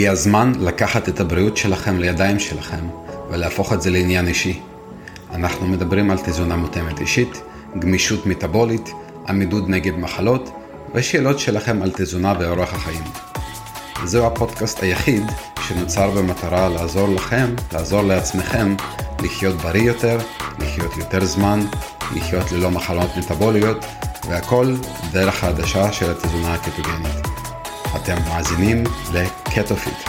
הגיע הזמן לקחת את הבריאות שלכם לידיים שלכם ולהפוך את זה לעניין אישי. אנחנו מדברים על תזונה מותאמת אישית, גמישות מטבולית, עמידות נגד מחלות ושאלות שלכם על תזונה ואורח החיים. זהו הפודקאסט היחיד שנוצר במטרה לעזור לכם, לעזור לעצמכם, לחיות בריא יותר, לחיות יותר זמן, לחיות ללא מחלות מטבוליות, והכל דרך העדשה של התזונה הקטוגנית. אתם מאזינים לקטופיט.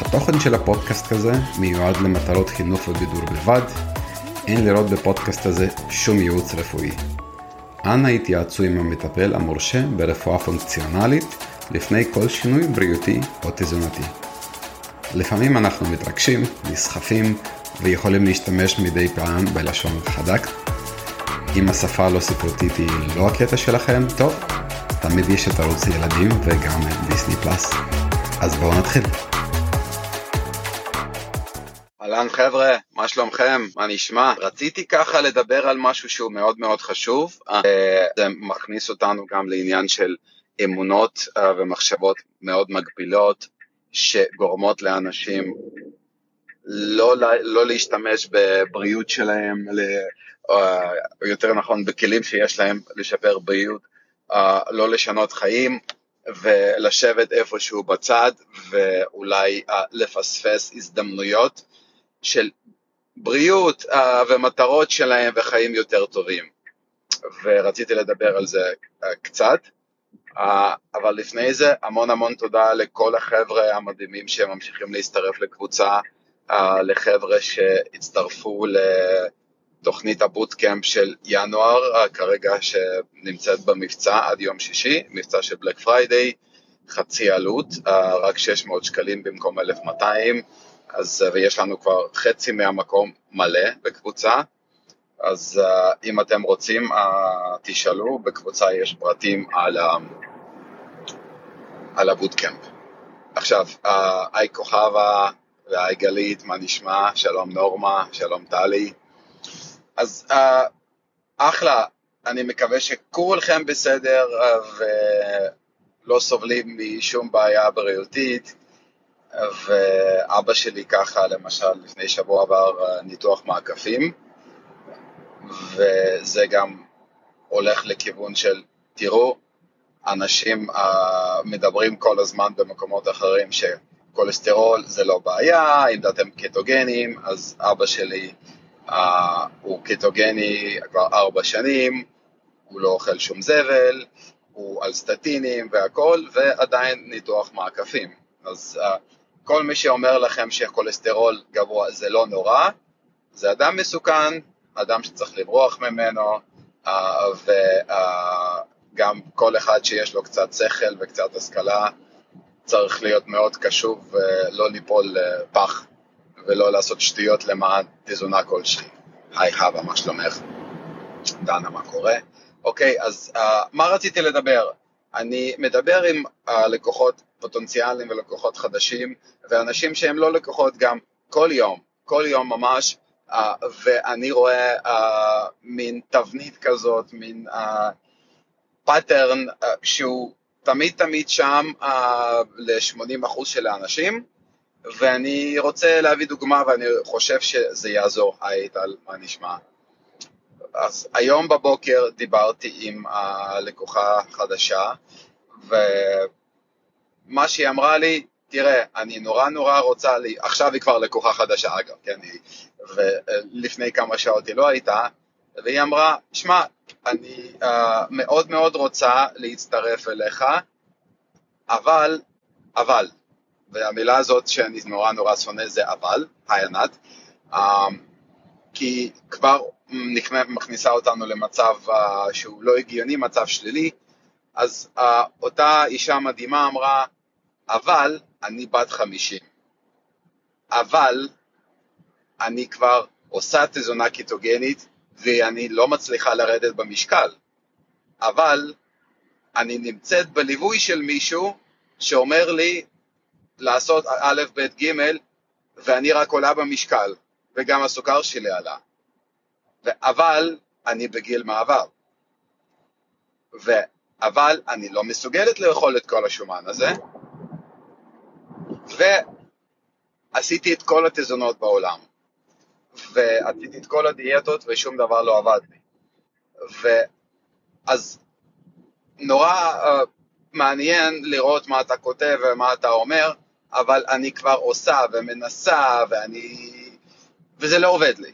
התוכן של הפודקאסט הזה מיועד למטרות חינוך ובידור בלבד. אין לראות בפודקאסט הזה שום ייעוץ רפואי. אנא התייעצו עם המטפל המורשה ברפואה פונקציונלית לפני כל שינוי בריאותי או תזונתי. לפעמים אנחנו מתרגשים, נסחפים ויכולים להשתמש מדי פעם בלשון חדק. אם השפה הלא ספרותית היא לא הקטע שלכם, טוב, תמיד יש את ערוץ ילדים וגם דיסני פלאס. אז בואו נתחיל. אהלן חבר'ה, מה שלומכם? מה נשמע? רציתי ככה לדבר על משהו שהוא מאוד מאוד חשוב. אה, זה מכניס אותנו גם לעניין של אמונות אה, ומחשבות מאוד מגבילות שגורמות לאנשים לא, לא להשתמש בבריאות שלהם, או אה, יותר נכון בכלים שיש להם לשפר בריאות, לא לשנות חיים ולשבת איפשהו בצד ואולי לפספס הזדמנויות של בריאות ומטרות שלהם וחיים יותר טובים. ורציתי לדבר על זה קצת. אבל לפני זה, המון המון תודה לכל החבר'ה המדהימים שממשיכים להצטרף לקבוצה, לחבר'ה שהצטרפו לתוכנית הבוטקאמפ של ינואר, כרגע שנמצאת במבצע עד יום שישי, מבצע של Black Friday, חצי עלות, רק 600 שקלים במקום 1,200, אז, ויש לנו כבר חצי מהמקום מלא בקבוצה. אז אם אתם רוצים, תשאלו, בקבוצה יש פרטים על, uh, על הבוטקאמפ. עכשיו, היי כוכבה והי גלית, מה נשמע? שלום נורמה, שלום טלי. אז uh, אחלה, אני מקווה שכולכם בסדר uh, ולא סובלים משום בעיה בריאותית. ואבא שלי ככה, למשל, לפני שבוע עבר ניתוח מעקפים. וזה גם הולך לכיוון של, תראו, אנשים uh, מדברים כל הזמן במקומות אחרים שכולסטרול זה לא בעיה, אם אתם קטוגנים, אז אבא שלי הוא קטוגני כבר ארבע שנים, הוא לא אוכל שום זבל, הוא על סטטינים והכל, ועדיין ניתוח מעקפים. אז uh, כל מי שאומר לכם שכולסטרול גבוה זה לא נורא, זה אדם מסוכן, אדם שצריך לברוח ממנו, אה, וגם כל אחד שיש לו קצת שכל וקצת השכלה צריך להיות מאוד קשוב ולא ליפול פח ולא לעשות שטויות למען תזונה כלשהי. היי חווה, מה שלומך? דנה, מה קורה? אוקיי, אז uh, מה רציתי לדבר? אני מדבר עם uh, לקוחות פוטנציאליים ולקוחות חדשים, ואנשים שהם לא לקוחות גם כל יום, כל יום ממש, uh, ואני רואה uh, מין תבנית כזאת, מין pattern uh, uh, שהוא תמיד תמיד שם uh, ל-80% של האנשים, ואני רוצה להביא דוגמה ואני חושב שזה יעזור. היי טל, מה נשמע? אז היום בבוקר דיברתי עם הלקוחה החדשה, ומה שהיא אמרה לי, תראה, אני נורא נורא רוצה, לי, עכשיו היא כבר לקוחה חדשה אגב, כן, היא, ולפני כמה שעות היא לא הייתה, והיא אמרה, שמע, אני uh, מאוד מאוד רוצה להצטרף אליך, אבל, אבל, והמילה הזאת שאני נורא נורא שונא זה אבל, היי ענת, uh, כי כבר מכניסה אותנו למצב uh, שהוא לא הגיוני, מצב שלילי, אז uh, אותה אישה מדהימה אמרה, אבל אני בת חמישים. אבל אני כבר עושה תזונה קיטוגנית ואני לא מצליחה לרדת במשקל. אבל אני נמצאת בליווי של מישהו שאומר לי לעשות א', ב', ג', ואני רק עולה במשקל, וגם הסוכר שלי עלה. אבל אני בגיל מעבר. ו... אבל אני לא מסוגלת לאכול את כל השומן הזה, ועשיתי את כל התזונות בעולם, ועשיתי את כל הדיאטות ושום דבר לא עבד לי. ואז נורא uh, מעניין לראות מה אתה כותב ומה אתה אומר, אבל אני כבר עושה ומנסה ואני... וזה לא עובד לי.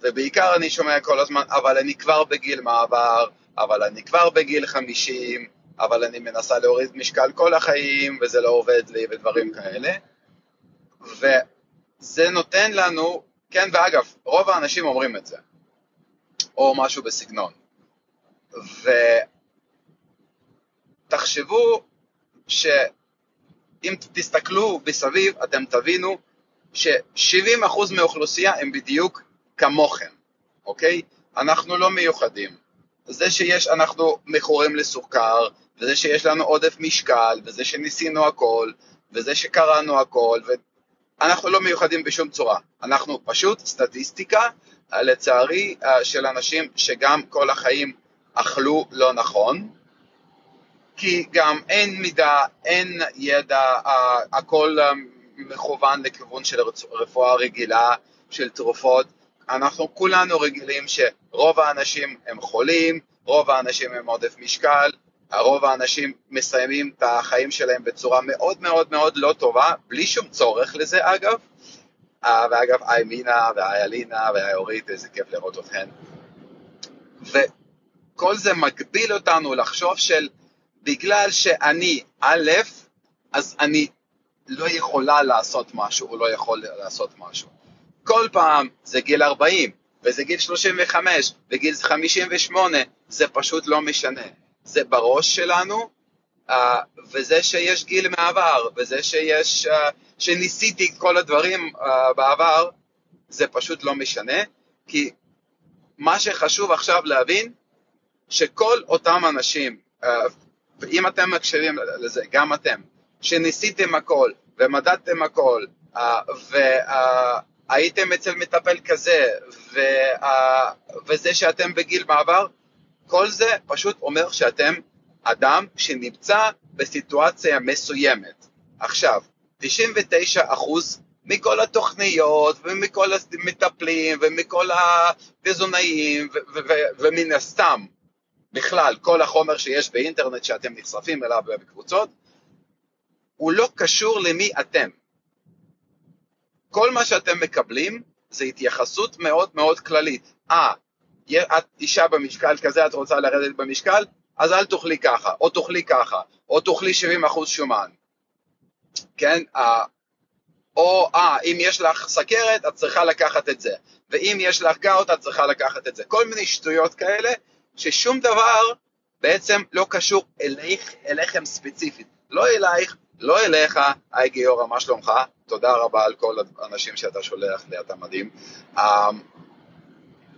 ובעיקר אני שומע כל הזמן, אבל אני כבר בגיל מעבר, אבל אני כבר בגיל 50, אבל אני מנסה להוריד משקל כל החיים וזה לא עובד לי ודברים כאלה. וזה נותן לנו, כן, ואגב, רוב האנשים אומרים את זה, או משהו בסגנון. ותחשבו שאם תסתכלו מסביב, אתם תבינו ש-70% מהאוכלוסייה הם בדיוק כמוכם, אוקיי? אנחנו לא מיוחדים. זה שיש, אנחנו מכורים לסוכר, וזה שיש לנו עודף משקל, וזה שניסינו הכל, וזה שקראנו הכל, ואנחנו לא מיוחדים בשום צורה. אנחנו פשוט סטטיסטיקה, לצערי, אה, של אנשים שגם כל החיים אכלו לא נכון, כי גם אין מידע, אין ידע, אה, הכל אה, מכוון לכיוון של רפואה רגילה, של תרופות. אנחנו כולנו רגילים שרוב האנשים הם חולים, רוב האנשים הם עודף משקל, רוב האנשים מסיימים את החיים שלהם בצורה מאוד מאוד מאוד לא טובה, בלי שום צורך לזה אגב. ואגב, היי מינה והי אלינה והי אורית, איזה כיף לראות אתכן. וכל זה מגביל אותנו לחשוב של בגלל שאני א', אז אני לא יכולה לעשות משהו, או לא יכול לעשות משהו. כל פעם זה גיל 40, וזה גיל 35, וגיל 58, זה פשוט לא משנה. זה בראש שלנו, uh, וזה שיש גיל מעבר, וזה שיש, uh, שניסיתי כל הדברים uh, בעבר, זה פשוט לא משנה, כי מה שחשוב עכשיו להבין, שכל אותם אנשים, uh, אם אתם מקשיבים לזה, גם אתם, שניסיתם הכל ומדדתם הכל, uh, והייתם uh, אצל מטפל כזה, ו, uh, וזה שאתם בגיל מעבר, כל זה פשוט אומר שאתם אדם שנמצא בסיטואציה מסוימת. עכשיו, 99% מכל התוכניות ומכל המטפלים ומכל התזונאים ומן הסתם בכלל כל החומר שיש באינטרנט שאתם נחשפים אליו בקבוצות, הוא לא קשור למי אתם. כל מה שאתם מקבלים זה התייחסות מאוד מאוד כללית. אה, את אישה במשקל כזה, את רוצה לרדת במשקל, אז אל תאכלי ככה, או תאכלי ככה, או תאכלי 70% שומן, כן? או אה, אם יש לך סכרת, את צריכה לקחת את זה, ואם יש לך גאוט, את צריכה לקחת את זה. כל מיני שטויות כאלה, ששום דבר בעצם לא קשור אליך, אליכם ספציפית. לא אלייך, לא אליך, היי גיורא, מה שלומך? תודה רבה על כל האנשים שאתה שולח לי, אתה מדהים. אמ,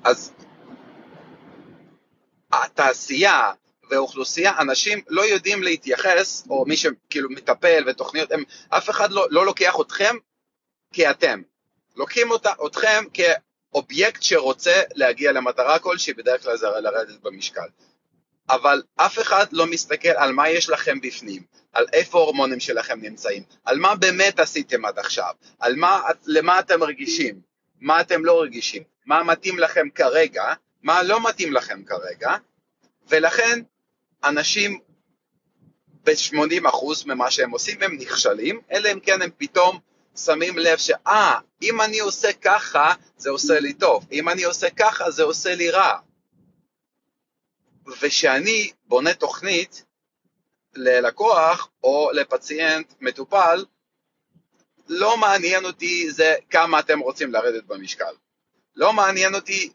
אז התעשייה והאוכלוסייה, אנשים לא יודעים להתייחס, או מי שכאילו מטפל ותוכניות, הם, אף אחד לא, לא לוקח אתכם כאתם. לוקחים אותה, אתכם כאובייקט שרוצה להגיע למטרה כלשהי, בדרך כלל זה לרדת במשקל. אבל אף אחד לא מסתכל על מה יש לכם בפנים, על איפה ההורמונים שלכם נמצאים, על מה באמת עשיתם עד עכשיו, על מה, למה אתם רגישים, מה אתם לא רגישים, מה מתאים לכם כרגע, מה לא מתאים לכם כרגע, ולכן אנשים ב-80% ממה שהם עושים הם נכשלים, אלא אם כן הם פתאום שמים לב שאה, אם אני עושה ככה זה עושה לי טוב, אם אני עושה ככה זה עושה לי רע. וכשאני בונה תוכנית ללקוח או לפציינט מטופל, לא מעניין אותי זה כמה אתם רוצים לרדת במשקל. לא מעניין אותי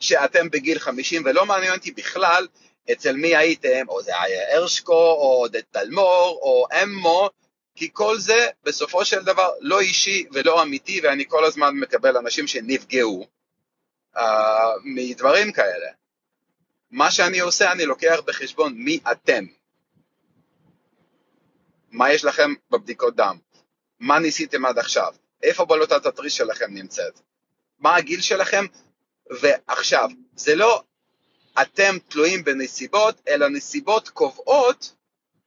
שאתם בגיל 50, ולא מעניין אותי בכלל אצל מי הייתם, או זה היה הרשקו, או עודד תלמור, או אמו, כי כל זה בסופו של דבר לא אישי ולא אמיתי, ואני כל הזמן מקבל אנשים שנפגעו uh, מדברים כאלה. מה שאני עושה, אני לוקח בחשבון מי אתם. מה יש לכם בבדיקות דם? מה ניסיתם עד עכשיו? איפה בלוטת התריס שלכם נמצאת? מה הגיל שלכם? ועכשיו, זה לא אתם תלויים בנסיבות, אלא נסיבות קובעות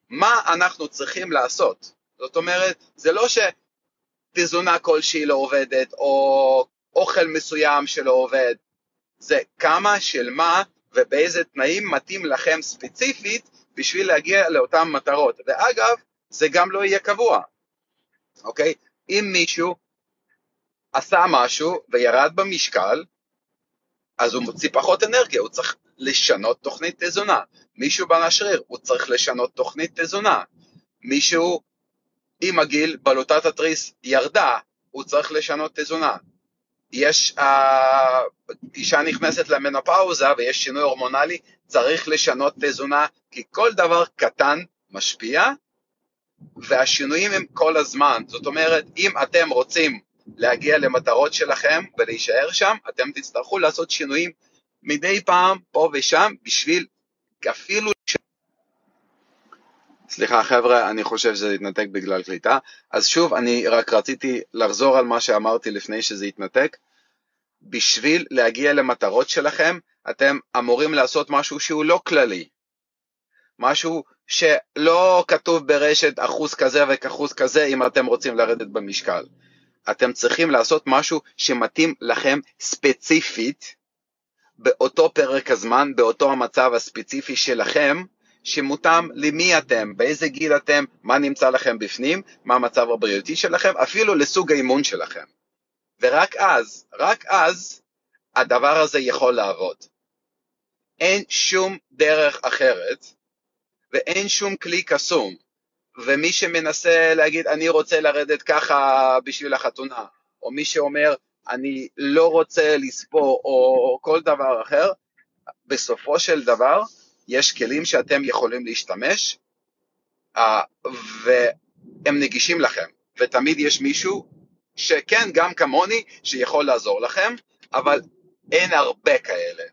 מה אנחנו צריכים לעשות. זאת אומרת, זה לא שתזונה כלשהי לא עובדת, או אוכל מסוים שלא עובד, זה כמה של מה ובאיזה תנאים מתאים לכם ספציפית בשביל להגיע לאותן מטרות. ואגב, זה גם לא יהיה קבוע, אוקיי? אם מישהו עשה משהו וירד במשקל, אז הוא מוציא פחות אנרגיה, הוא צריך לשנות תוכנית תזונה. מישהו בנה שריר, הוא צריך לשנות תוכנית תזונה. מישהו עם הגיל, בלוטת התריס ירדה, הוא צריך לשנות תזונה. יש, אה, אישה נכנסת למנופאוזה ויש שינוי הורמונלי, צריך לשנות תזונה, כי כל דבר קטן משפיע, והשינויים הם כל הזמן. זאת אומרת, אם אתם רוצים להגיע למטרות שלכם ולהישאר שם, אתם תצטרכו לעשות שינויים מדי פעם, פה ושם, בשביל אפילו... סליחה חבר'ה, אני חושב שזה התנתק בגלל קליטה. אז שוב, אני רק רציתי לחזור על מה שאמרתי לפני שזה התנתק. בשביל להגיע למטרות שלכם, אתם אמורים לעשות משהו שהוא לא כללי. משהו שלא כתוב ברשת אחוז כזה וכאחוז כזה אם אתם רוצים לרדת במשקל. אתם צריכים לעשות משהו שמתאים לכם ספציפית באותו פרק הזמן, באותו המצב הספציפי שלכם, שמותאם למי אתם, באיזה גיל אתם, מה נמצא לכם בפנים, מה המצב הבריאותי שלכם, אפילו לסוג האימון שלכם. ורק אז, רק אז, הדבר הזה יכול לעבוד. אין שום דרך אחרת, ואין שום כלי קסום. ומי שמנסה להגיד, אני רוצה לרדת ככה בשביל החתונה, או מי שאומר, אני לא רוצה לספור, או כל דבר אחר, בסופו של דבר, יש כלים שאתם יכולים להשתמש, אה, והם נגישים לכם, ותמיד יש מישהו שכן, גם כמוני, שיכול לעזור לכם, אבל אין הרבה כאלה,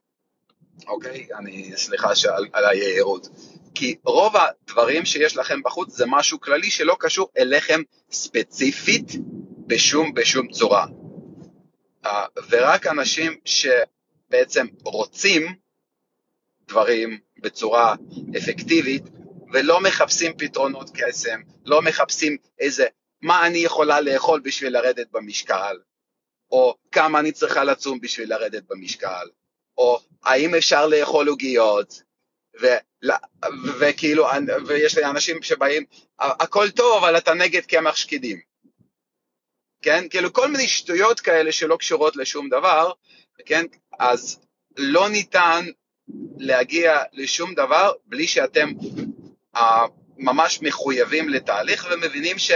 אוקיי? אני, סליחה שעל, על היהירות. כי רוב הדברים שיש לכם בחוץ זה משהו כללי שלא קשור אליכם ספציפית בשום, בשום צורה. אה, ורק אנשים שבעצם רוצים דברים בצורה אפקטיבית ולא מחפשים פתרונות קסם, לא מחפשים איזה מה אני יכולה לאכול בשביל לרדת במשקל, או כמה אני צריכה לצום בשביל לרדת במשקל, או האם אפשר לאכול עוגיות, וכאילו, ויש לי אנשים שבאים, הכל טוב, אבל אתה נגד קמח שקדים. כן? כאילו כל מיני שטויות כאלה שלא קשורות לשום דבר, כן? אז לא ניתן להגיע לשום דבר בלי שאתם uh, ממש מחויבים לתהליך ומבינים ש...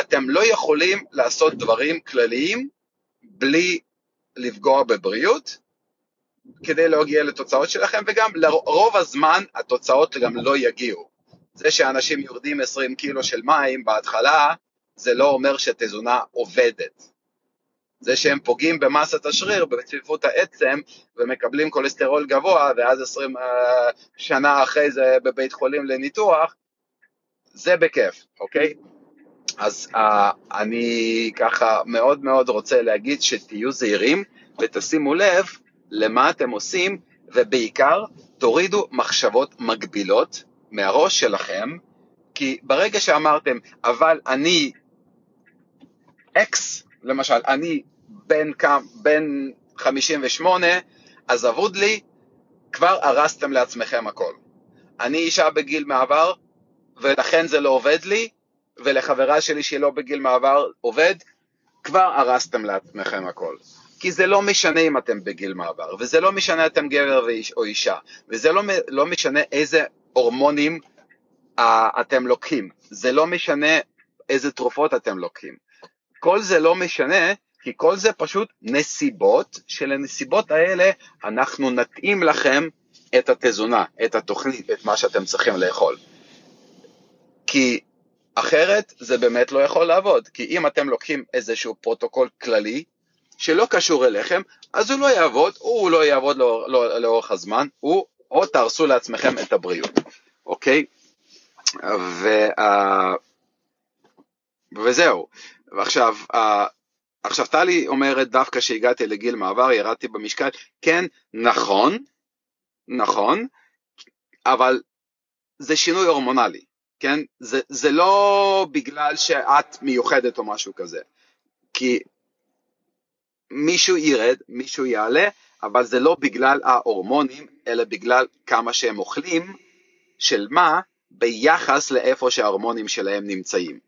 אתם לא יכולים לעשות דברים כלליים בלי לפגוע בבריאות כדי להגיע לתוצאות שלכם, וגם לרוב הזמן התוצאות גם לא יגיעו. זה שאנשים יורדים 20 קילו של מים בהתחלה, זה לא אומר שתזונה עובדת. זה שהם פוגעים במסת השריר, בצפיפות העצם, ומקבלים כולסטרול גבוה, ואז 20 uh, שנה אחרי זה בבית חולים לניתוח, זה בכיף, אוקיי? אז uh, אני ככה מאוד מאוד רוצה להגיד שתהיו זהירים ותשימו לב למה אתם עושים, ובעיקר תורידו מחשבות מגבילות מהראש שלכם, כי ברגע שאמרתם, אבל אני אקס, למשל, אני בן, בן 58, אז אבוד לי, כבר הרסתם לעצמכם הכל. אני אישה בגיל מעבר, ולכן זה לא עובד לי, ולחברה שלי שהיא לא בגיל מעבר עובד, כבר הרסתם לעצמכם הכל. כי זה לא משנה אם אתם בגיל מעבר, וזה לא משנה אתם גבר או אישה, וזה לא, לא משנה איזה הורמונים uh, אתם לוקחים, זה לא משנה איזה תרופות אתם לוקחים. כל זה לא משנה, כי כל זה פשוט נסיבות, שלנסיבות האלה אנחנו נתאים לכם את התזונה, את התוכנית, את מה שאתם צריכים לאכול. כי אחרת זה באמת לא יכול לעבוד, כי אם אתם לוקחים איזשהו פרוטוקול כללי שלא קשור אליכם, אז הוא לא יעבוד, הוא לא יעבוד לא, לא, לאורך הזמן, הוא או תהרסו לעצמכם את הבריאות, אוקיי? ו, uh, וזהו. ועכשיו, עכשיו טלי אומרת דווקא שהגעתי לגיל מעבר, ירדתי במשקל, כן, נכון, נכון, אבל זה שינוי הורמונלי. כן? זה, זה לא בגלל שאת מיוחדת או משהו כזה. כי מישהו ירד, מישהו יעלה, אבל זה לא בגלל ההורמונים, אלא בגלל כמה שהם אוכלים, של מה, ביחס לאיפה שההורמונים שלהם נמצאים.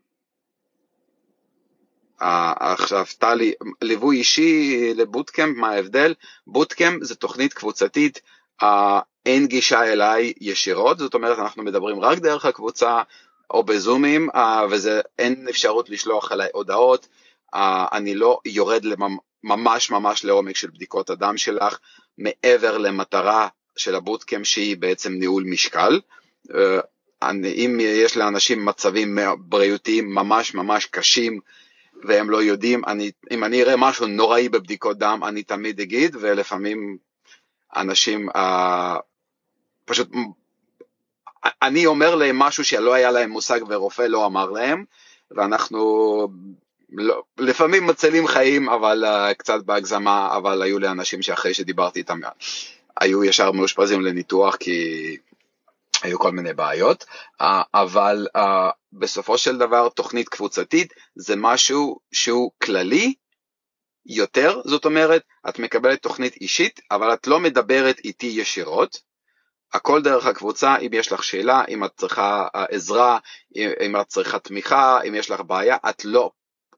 עכשיו, טלי, ליווי אישי לבוטקאמפ, מה ההבדל? בוטקאמפ זה תוכנית קבוצתית, אין גישה אליי ישירות, זאת אומרת אנחנו מדברים רק דרך הקבוצה או בזומים, ואין אפשרות לשלוח אליי הודעות, אני לא יורד ממש ממש לעומק של בדיקות הדם שלך, מעבר למטרה של הבוטקאמפ שהיא בעצם ניהול משקל. אני, אם יש לאנשים מצבים בריאותיים ממש ממש קשים והם לא יודעים, אני, אם אני אראה משהו נוראי בבדיקות דם, אני תמיד אגיד, ולפעמים אנשים uh, פשוט, אני אומר להם משהו שלא היה להם מושג ורופא לא אמר להם, ואנחנו לא, לפעמים מצילים חיים, אבל uh, קצת בהגזמה, אבל היו לי אנשים שאחרי שדיברתי איתם, היו ישר מאושפזים לניתוח כי היו כל מיני בעיות, uh, אבל uh, בסופו של דבר תוכנית קבוצתית זה משהו שהוא כללי יותר, זאת אומרת, את מקבלת תוכנית אישית, אבל את לא מדברת איתי ישירות, הכל דרך הקבוצה, אם יש לך שאלה, אם את צריכה עזרה, אם את צריכה תמיכה, אם יש לך בעיה, את לא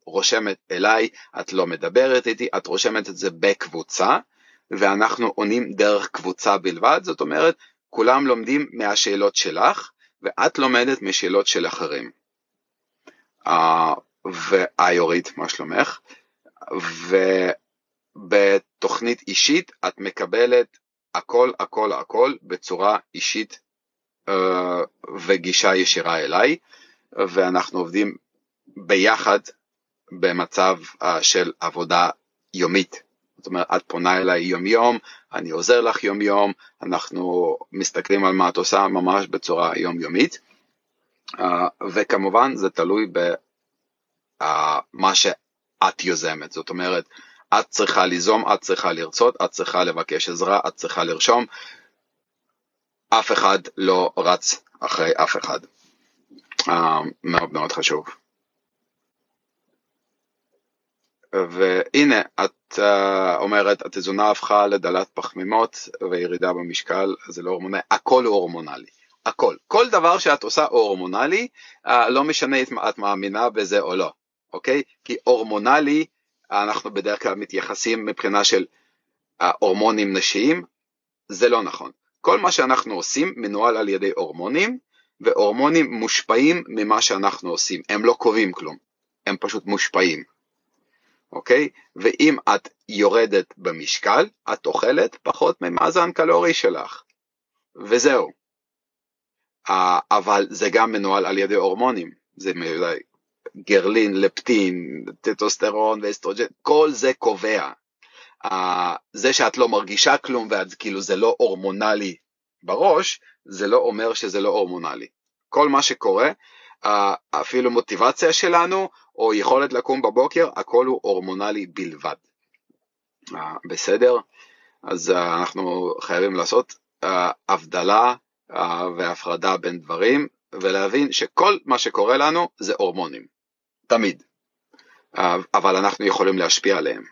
רושמת אליי, את לא מדברת איתי, את רושמת את זה בקבוצה, ואנחנו עונים דרך קבוצה בלבד, זאת אומרת, כולם לומדים מהשאלות שלך, ואת לומדת משאלות של אחרים. Uh, והי אורית, מה שלומך? ובתוכנית אישית את מקבלת הכל הכל הכל בצורה אישית uh, וגישה ישירה אליי, ואנחנו עובדים ביחד במצב uh, של עבודה יומית. זאת אומרת, את פונה אליי יום יום, אני עוזר לך יום יום, אנחנו מסתכלים על מה את עושה ממש בצורה יומיומית, uh, וכמובן זה תלוי במה שאת יוזמת, זאת אומרת, את צריכה ליזום, את צריכה לרצות, את צריכה לבקש עזרה, את צריכה לרשום, אף אחד לא רץ אחרי אף אחד. Uh, מאוד מאוד חשוב. והנה, את uh, אומרת, התזונה הפכה לדלת פחמימות וירידה במשקל, זה לא הורמונלי, הכל הוא הורמונלי, הכל. כל דבר שאת עושה הוא הורמונלי, uh, לא משנה אם את מאמינה בזה או לא, אוקיי? כי הורמונלי, אנחנו בדרך כלל מתייחסים מבחינה של הורמונים נשיים, זה לא נכון. כל מה שאנחנו עושים מנוהל על ידי הורמונים, והורמונים מושפעים ממה שאנחנו עושים, הם לא קובעים כלום, הם פשוט מושפעים. אוקיי? ואם את יורדת במשקל, את אוכלת פחות ממאזן קלורי שלך, וזהו. אבל זה גם מנוהל על ידי הורמונים, זה גרלין, לפטין, טטוסטרון ואסטרוג'ן, כל זה קובע. זה שאת לא מרגישה כלום ואת כאילו זה לא הורמונלי בראש, זה לא אומר שזה לא הורמונלי. כל מה שקורה, אפילו מוטיבציה שלנו, או יכולת לקום בבוקר, הכל הוא הורמונלי בלבד. אה, בסדר? אז אה, אנחנו חייבים לעשות אה, הבדלה והפרדה בין דברים, ולהבין שכל מה שקורה לנו זה הורמונים, תמיד. אבל אנחנו יכולים להשפיע עליהם.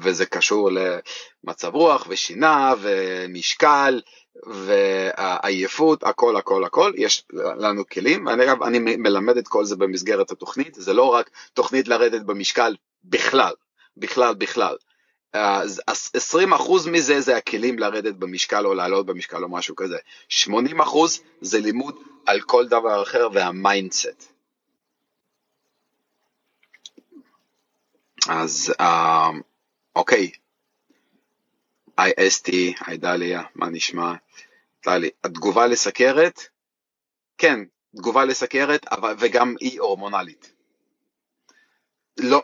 וזה קשור למצב רוח ושינה ומשקל ועייפות, הכל הכל הכל, יש לנו כלים, אגב, אני מלמד את כל זה במסגרת התוכנית, זה לא רק תוכנית לרדת במשקל בכלל, בכלל בכלל. אז 20% מזה זה הכלים לרדת במשקל או לעלות במשקל או משהו כזה, 80% זה לימוד על כל דבר אחר וה-mindset. אז uh, אוקיי, היי אסתי, היי דליה, מה נשמע? טלי, התגובה לסכרת? כן, תגובה לסכרת, אבל, וגם היא הורמונלית. לא,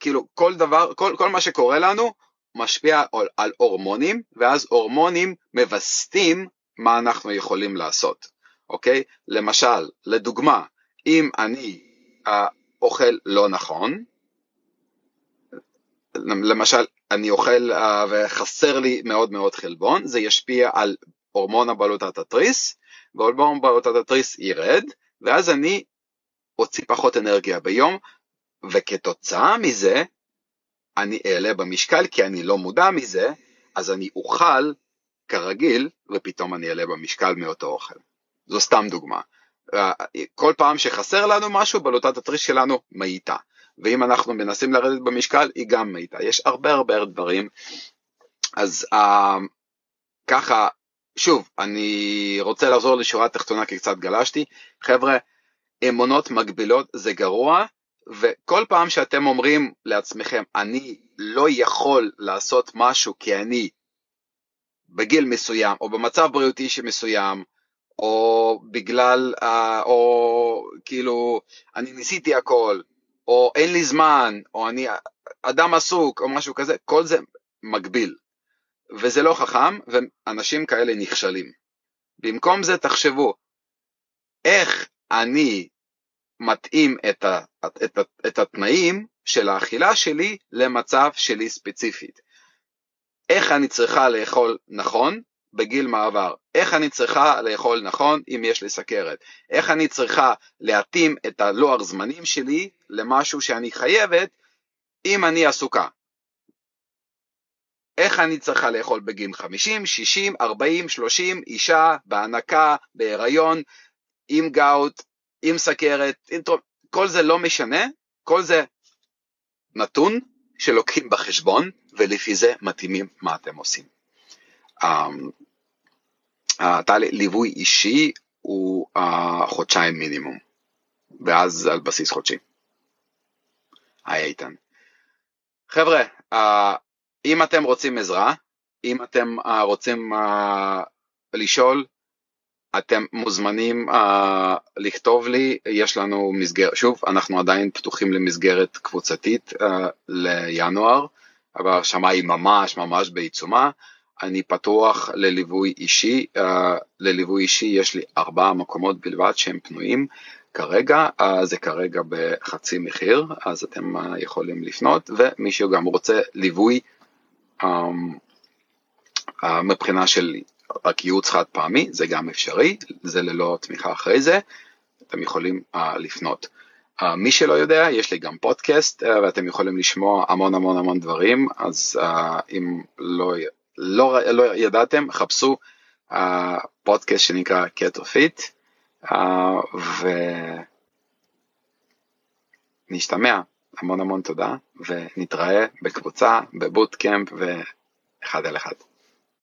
כאילו, כל דבר, כל, כל מה שקורה לנו משפיע על, על הורמונים, ואז הורמונים מווסתים מה אנחנו יכולים לעשות, אוקיי? למשל, לדוגמה, אם אני אה, אוכל לא נכון, למשל, אני אוכל uh, וחסר לי מאוד מאוד חלבון, זה ישפיע על הורמון הבלוטת התריס, וההורמון בלוטת התריס ירד, ואז אני אוציא פחות אנרגיה ביום, וכתוצאה מזה אני אעלה במשקל כי אני לא מודע מזה, אז אני אוכל כרגיל, ופתאום אני אעלה במשקל מאותו אוכל. זו סתם דוגמה. כל פעם שחסר לנו משהו, בלוטת התריס שלנו מאיתה. ואם אנחנו מנסים לרדת במשקל, היא גם מאיתה. יש הרבה הרבה דברים. אז uh, ככה, שוב, אני רוצה לחזור לשורה התחתונה כי קצת גלשתי. חבר'ה, אמונות מגבילות זה גרוע, וכל פעם שאתם אומרים לעצמכם, אני לא יכול לעשות משהו כי אני בגיל מסוים, או במצב בריאותי שמסוים, או בגלל, uh, או כאילו, אני ניסיתי הכל, או אין לי זמן, או אני אדם עסוק, או משהו כזה, כל זה מגביל. וזה לא חכם, ואנשים כאלה נכשלים. במקום זה תחשבו, איך אני מתאים את, ה, את, את, את התנאים של האכילה שלי למצב שלי ספציפית. איך אני צריכה לאכול נכון בגיל מעבר, איך אני צריכה לאכול נכון אם יש לי סכרת, איך אני צריכה להתאים את הלוח זמנים שלי למשהו שאני חייבת אם אני עסוקה. איך אני צריכה לאכול בגיל 50, 60, 40, 30, אישה, בהנקה, בהיריון, עם גאוט, עם סכרת, עם כל זה לא משנה, כל זה נתון שלוקחים בחשבון ולפי זה מתאימים מה אתם עושים. התהליך אמ, ליווי אישי הוא חודשיים מינימום, ואז על בסיס חודשי. היי איתן. חבר'ה, uh, אם אתם רוצים עזרה, אם אתם uh, רוצים uh, לשאול, אתם מוזמנים uh, לכתוב לי, יש לנו מסגרת, שוב, אנחנו עדיין פתוחים למסגרת קבוצתית uh, לינואר, אבל ההרשמה היא ממש ממש בעיצומה. אני פתוח לליווי אישי, uh, לליווי אישי יש לי ארבעה מקומות בלבד שהם פנויים כרגע, uh, זה כרגע בחצי מחיר, אז אתם uh, יכולים לפנות, ומי שגם רוצה ליווי uh, מבחינה של רק ייעוץ חד פעמי, זה גם אפשרי, זה ללא תמיכה אחרי זה, אתם יכולים uh, לפנות. Uh, מי שלא יודע, יש לי גם פודקאסט uh, ואתם יכולים לשמוע המון המון המון דברים, אז uh, אם לא, לא, לא ידעתם, חפשו uh, פודקאסט שנקרא Keto Fit, uh, ונשתמע, המון המון תודה, ונתראה בקבוצה, בבוטקאמפ ואחד על אחד.